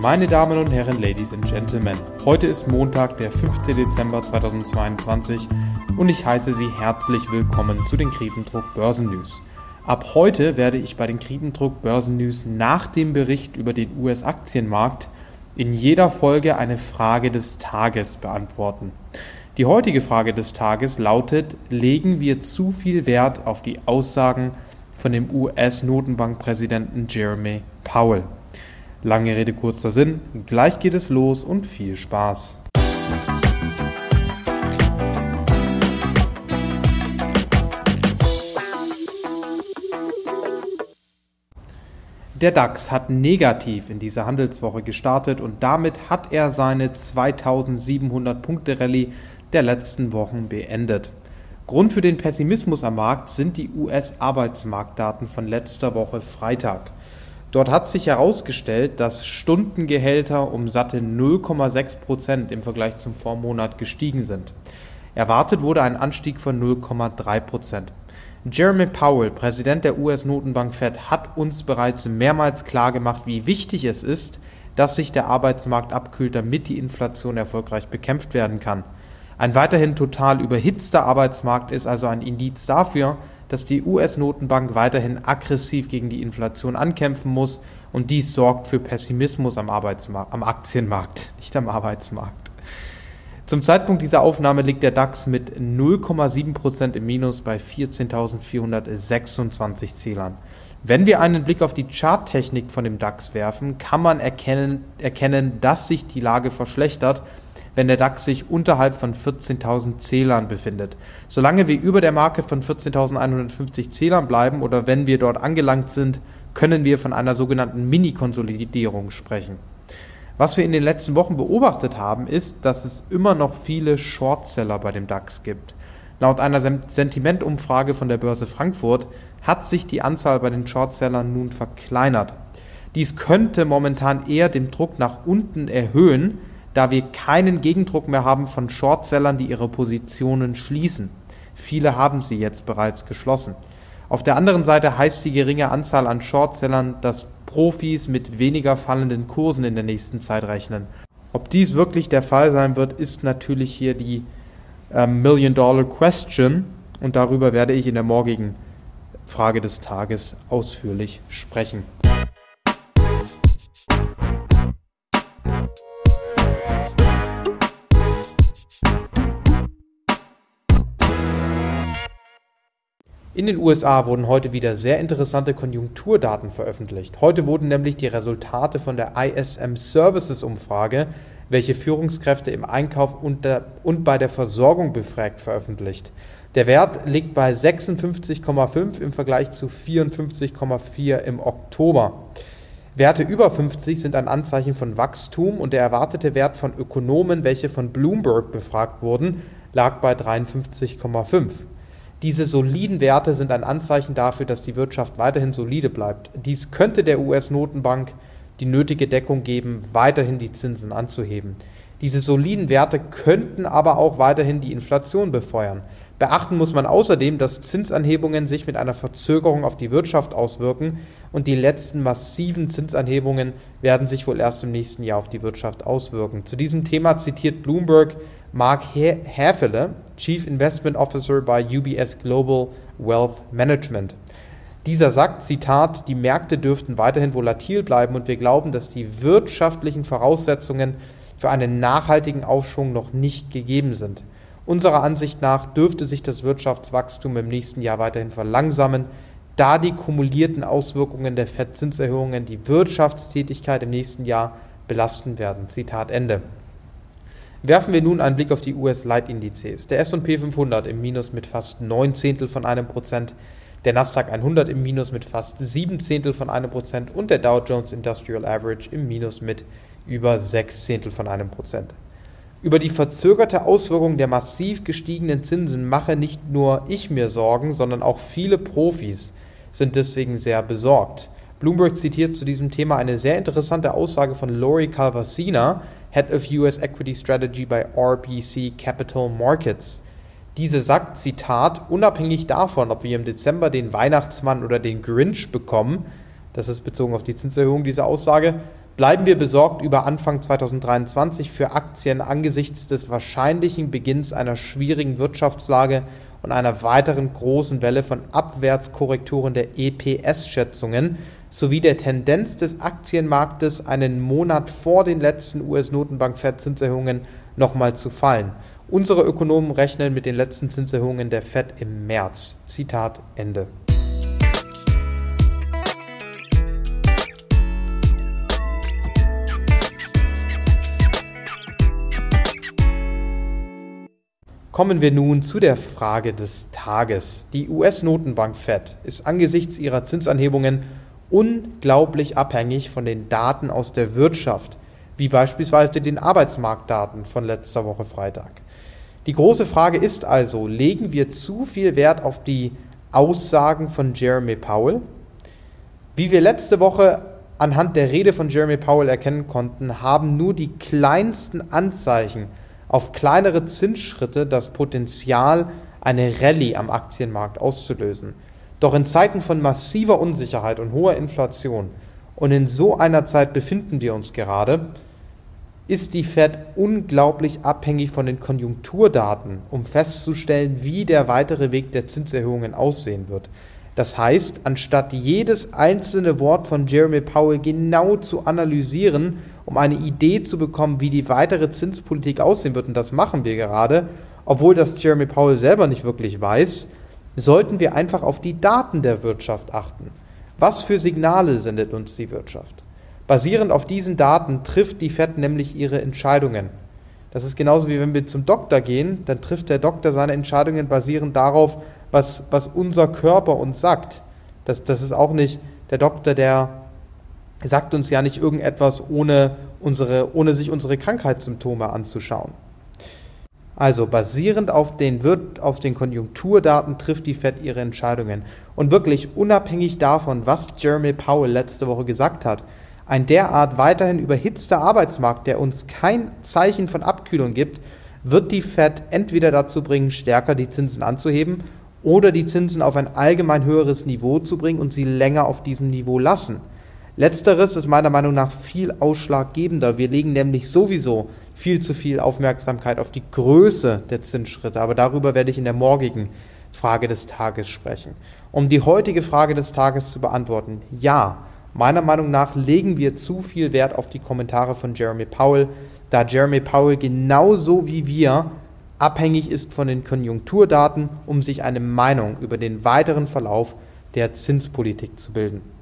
Meine Damen und Herren, Ladies and Gentlemen, heute ist Montag, der 5. Dezember 2022 und ich heiße Sie herzlich willkommen zu den Kriebendruck Börsen News. Ab heute werde ich bei den Kriebendruck Börsen News nach dem Bericht über den US-Aktienmarkt in jeder Folge eine Frage des Tages beantworten. Die heutige Frage des Tages lautet, legen wir zu viel Wert auf die Aussagen von dem US-Notenbankpräsidenten Jeremy Powell? Lange Rede, kurzer Sinn, gleich geht es los und viel Spaß. Der DAX hat negativ in dieser Handelswoche gestartet und damit hat er seine 2700 Punkte Rallye der letzten Wochen beendet. Grund für den Pessimismus am Markt sind die US-Arbeitsmarktdaten von letzter Woche Freitag. Dort hat sich herausgestellt, dass Stundengehälter um satte 0,6 Prozent im Vergleich zum Vormonat gestiegen sind. Erwartet wurde ein Anstieg von 0,3 Prozent. Jeremy Powell, Präsident der US-Notenbank Fed, hat uns bereits mehrmals klargemacht, wie wichtig es ist, dass sich der Arbeitsmarkt abkühlt, damit die Inflation erfolgreich bekämpft werden kann. Ein weiterhin total überhitzter Arbeitsmarkt ist also ein Indiz dafür, dass die US-Notenbank weiterhin aggressiv gegen die Inflation ankämpfen muss und dies sorgt für Pessimismus am, Arbeitsmarkt, am Aktienmarkt, nicht am Arbeitsmarkt. Zum Zeitpunkt dieser Aufnahme liegt der DAX mit 0,7% im Minus bei 14.426 Zählern. Wenn wir einen Blick auf die Charttechnik von dem DAX werfen, kann man erkennen, erkennen dass sich die Lage verschlechtert wenn der DAX sich unterhalb von 14.000 Zählern befindet. Solange wir über der Marke von 14.150 Zählern bleiben oder wenn wir dort angelangt sind, können wir von einer sogenannten Mini-Konsolidierung sprechen. Was wir in den letzten Wochen beobachtet haben, ist, dass es immer noch viele Shortseller bei dem DAX gibt. Laut einer Sentimentumfrage von der Börse Frankfurt hat sich die Anzahl bei den Shortsellern nun verkleinert. Dies könnte momentan eher den Druck nach unten erhöhen, da wir keinen Gegendruck mehr haben von Shortsellern, die ihre Positionen schließen. Viele haben sie jetzt bereits geschlossen. Auf der anderen Seite heißt die geringe Anzahl an Shortsellern, dass Profis mit weniger fallenden Kursen in der nächsten Zeit rechnen. Ob dies wirklich der Fall sein wird, ist natürlich hier die äh, Million Dollar Question und darüber werde ich in der morgigen Frage des Tages ausführlich sprechen. In den USA wurden heute wieder sehr interessante Konjunkturdaten veröffentlicht. Heute wurden nämlich die Resultate von der ISM Services Umfrage, welche Führungskräfte im Einkauf und, der, und bei der Versorgung befragt, veröffentlicht. Der Wert liegt bei 56,5 im Vergleich zu 54,4 im Oktober. Werte über 50 sind ein Anzeichen von Wachstum und der erwartete Wert von Ökonomen, welche von Bloomberg befragt wurden, lag bei 53,5. Diese soliden Werte sind ein Anzeichen dafür, dass die Wirtschaft weiterhin solide bleibt. Dies könnte der US-Notenbank die nötige Deckung geben, weiterhin die Zinsen anzuheben. Diese soliden Werte könnten aber auch weiterhin die Inflation befeuern. Beachten muss man außerdem, dass Zinsanhebungen sich mit einer Verzögerung auf die Wirtschaft auswirken und die letzten massiven Zinsanhebungen werden sich wohl erst im nächsten Jahr auf die Wirtschaft auswirken. Zu diesem Thema zitiert Bloomberg Mark Häfele, Chief Investment Officer bei UBS Global Wealth Management. Dieser sagt, Zitat, die Märkte dürften weiterhin volatil bleiben und wir glauben, dass die wirtschaftlichen Voraussetzungen für einen nachhaltigen Aufschwung noch nicht gegeben sind. Unserer Ansicht nach dürfte sich das Wirtschaftswachstum im nächsten Jahr weiterhin verlangsamen, da die kumulierten Auswirkungen der FED-Zinserhöhungen die Wirtschaftstätigkeit im nächsten Jahr belasten werden. Zitat Ende. Werfen wir nun einen Blick auf die US-Leitindizes. Der S&P 500 im Minus mit fast 9 Zehntel von einem Prozent, der Nasdaq 100 im Minus mit fast 7 Zehntel von einem Prozent und der Dow Jones Industrial Average im Minus mit über 6 Zehntel von einem Prozent. Über die verzögerte Auswirkung der massiv gestiegenen Zinsen mache nicht nur ich mir Sorgen, sondern auch viele Profis sind deswegen sehr besorgt. Bloomberg zitiert zu diesem Thema eine sehr interessante Aussage von Lori Calvasina, Head of US Equity Strategy bei RBC Capital Markets. Diese sagt, Zitat, unabhängig davon, ob wir im Dezember den Weihnachtsmann oder den Grinch bekommen, das ist bezogen auf die Zinserhöhung dieser Aussage, bleiben wir besorgt über Anfang 2023 für Aktien angesichts des wahrscheinlichen Beginns einer schwierigen Wirtschaftslage und einer weiteren großen Welle von Abwärtskorrekturen der EPS-Schätzungen sowie der Tendenz des Aktienmarktes einen Monat vor den letzten US-Notenbank-Fed-Zinserhöhungen nochmal zu fallen. Unsere Ökonomen rechnen mit den letzten Zinserhöhungen der Fed im März. Zitat Ende. Kommen wir nun zu der Frage des Tages. Die US-Notenbank Fed ist angesichts ihrer Zinsanhebungen unglaublich abhängig von den Daten aus der Wirtschaft, wie beispielsweise den Arbeitsmarktdaten von letzter Woche Freitag. Die große Frage ist also, legen wir zu viel Wert auf die Aussagen von Jeremy Powell? Wie wir letzte Woche anhand der Rede von Jeremy Powell erkennen konnten, haben nur die kleinsten Anzeichen auf kleinere Zinsschritte das Potenzial, eine Rallye am Aktienmarkt auszulösen. Doch in Zeiten von massiver Unsicherheit und hoher Inflation, und in so einer Zeit befinden wir uns gerade, ist die Fed unglaublich abhängig von den Konjunkturdaten, um festzustellen, wie der weitere Weg der Zinserhöhungen aussehen wird. Das heißt, anstatt jedes einzelne Wort von Jeremy Powell genau zu analysieren um eine Idee zu bekommen, wie die weitere Zinspolitik aussehen wird, und das machen wir gerade, obwohl das Jeremy Powell selber nicht wirklich weiß, sollten wir einfach auf die Daten der Wirtschaft achten. Was für Signale sendet uns die Wirtschaft? Basierend auf diesen Daten trifft die Fed nämlich ihre Entscheidungen. Das ist genauso wie wenn wir zum Doktor gehen, dann trifft der Doktor seine Entscheidungen basierend darauf, was, was unser Körper uns sagt. Das, das ist auch nicht der Doktor, der sagt uns ja nicht irgendetwas, ohne, unsere, ohne sich unsere Krankheitssymptome anzuschauen. Also basierend auf den, auf den Konjunkturdaten trifft die Fed ihre Entscheidungen. Und wirklich unabhängig davon, was Jeremy Powell letzte Woche gesagt hat, ein derart weiterhin überhitzter Arbeitsmarkt, der uns kein Zeichen von Abkühlung gibt, wird die Fed entweder dazu bringen, stärker die Zinsen anzuheben oder die Zinsen auf ein allgemein höheres Niveau zu bringen und sie länger auf diesem Niveau lassen. Letzteres ist meiner Meinung nach viel ausschlaggebender. Wir legen nämlich sowieso viel zu viel Aufmerksamkeit auf die Größe der Zinsschritte, aber darüber werde ich in der morgigen Frage des Tages sprechen. Um die heutige Frage des Tages zu beantworten, ja, meiner Meinung nach legen wir zu viel Wert auf die Kommentare von Jeremy Powell, da Jeremy Powell genauso wie wir abhängig ist von den Konjunkturdaten, um sich eine Meinung über den weiteren Verlauf der Zinspolitik zu bilden.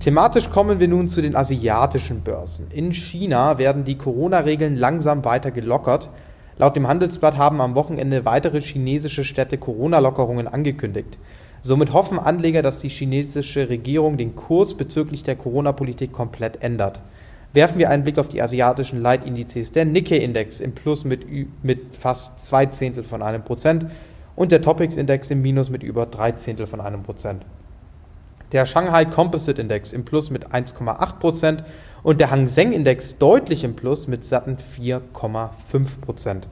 Thematisch kommen wir nun zu den asiatischen Börsen. In China werden die Corona-Regeln langsam weiter gelockert. Laut dem Handelsblatt haben am Wochenende weitere chinesische Städte Corona-Lockerungen angekündigt. Somit hoffen Anleger, dass die chinesische Regierung den Kurs bezüglich der Corona-Politik komplett ändert. Werfen wir einen Blick auf die asiatischen Leitindizes. Der Nikkei-Index im Plus mit, mit fast zwei Zehntel von einem Prozent und der Topix-Index im Minus mit über drei Zehntel von einem Prozent der Shanghai Composite Index im Plus mit 1,8% und der Hang Seng Index deutlich im Plus mit satten 4,5%.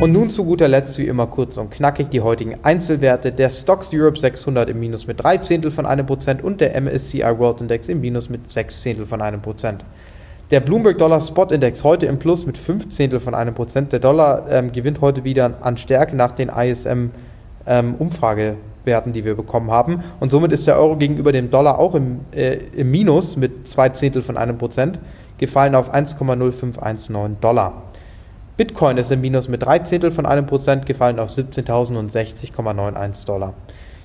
Und nun zu guter Letzt wie immer kurz und knackig die heutigen Einzelwerte. Der Stocks Europe 600 im Minus mit 3 Zehntel von einem Prozent und der MSCI World Index im Minus mit 6 Zehntel von einem Prozent. Der Bloomberg Dollar Spot Index heute im Plus mit 5 Zehntel von einem Prozent. Der Dollar ähm, gewinnt heute wieder an Stärke nach den ISM ähm, Umfragewerten, die wir bekommen haben. Und somit ist der Euro gegenüber dem Dollar auch im, äh, im Minus mit 2 Zehntel von einem Prozent gefallen auf 1,0519 Dollar. Bitcoin ist im Minus mit 3 Zehntel von einem Prozent gefallen auf 17.060,91 Dollar.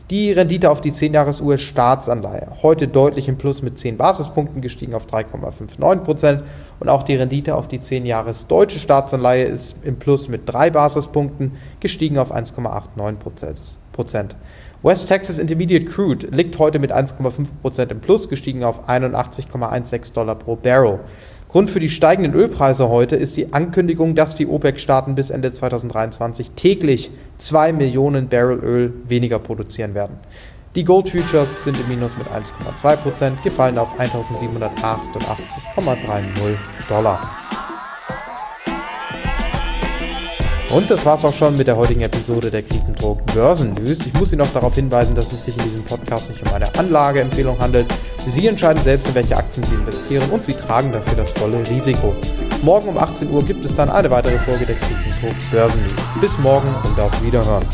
Die Rendite auf die 10-Jahres-US-Staatsanleihe heute deutlich im Plus mit 10 Basispunkten gestiegen auf 3,59 Prozent und auch die Rendite auf die 10-Jahres-deutsche Staatsanleihe ist im Plus mit 3 Basispunkten gestiegen auf 1,89 Prozent. West Texas Intermediate Crude liegt heute mit 1,5 Prozent im Plus gestiegen auf 81,16 Dollar pro Barrel. Grund für die steigenden Ölpreise heute ist die Ankündigung, dass die OPEC-Staaten bis Ende 2023 täglich 2 Millionen Barrel Öl weniger produzieren werden. Die Gold Futures sind im Minus mit 1,2%, gefallen auf 1788,30 Dollar. Und das war's auch schon mit der heutigen Episode der Kriegendruck Börsen News. Ich muss Sie noch darauf hinweisen, dass es sich in diesem Podcast nicht um eine Anlageempfehlung handelt. Sie entscheiden selbst, in welche Aktien Sie investieren und Sie tragen dafür das volle Risiko. Morgen um 18 Uhr gibt es dann eine weitere Folge der Kriegendruck Börsen News. Bis morgen und auf Wiederhören.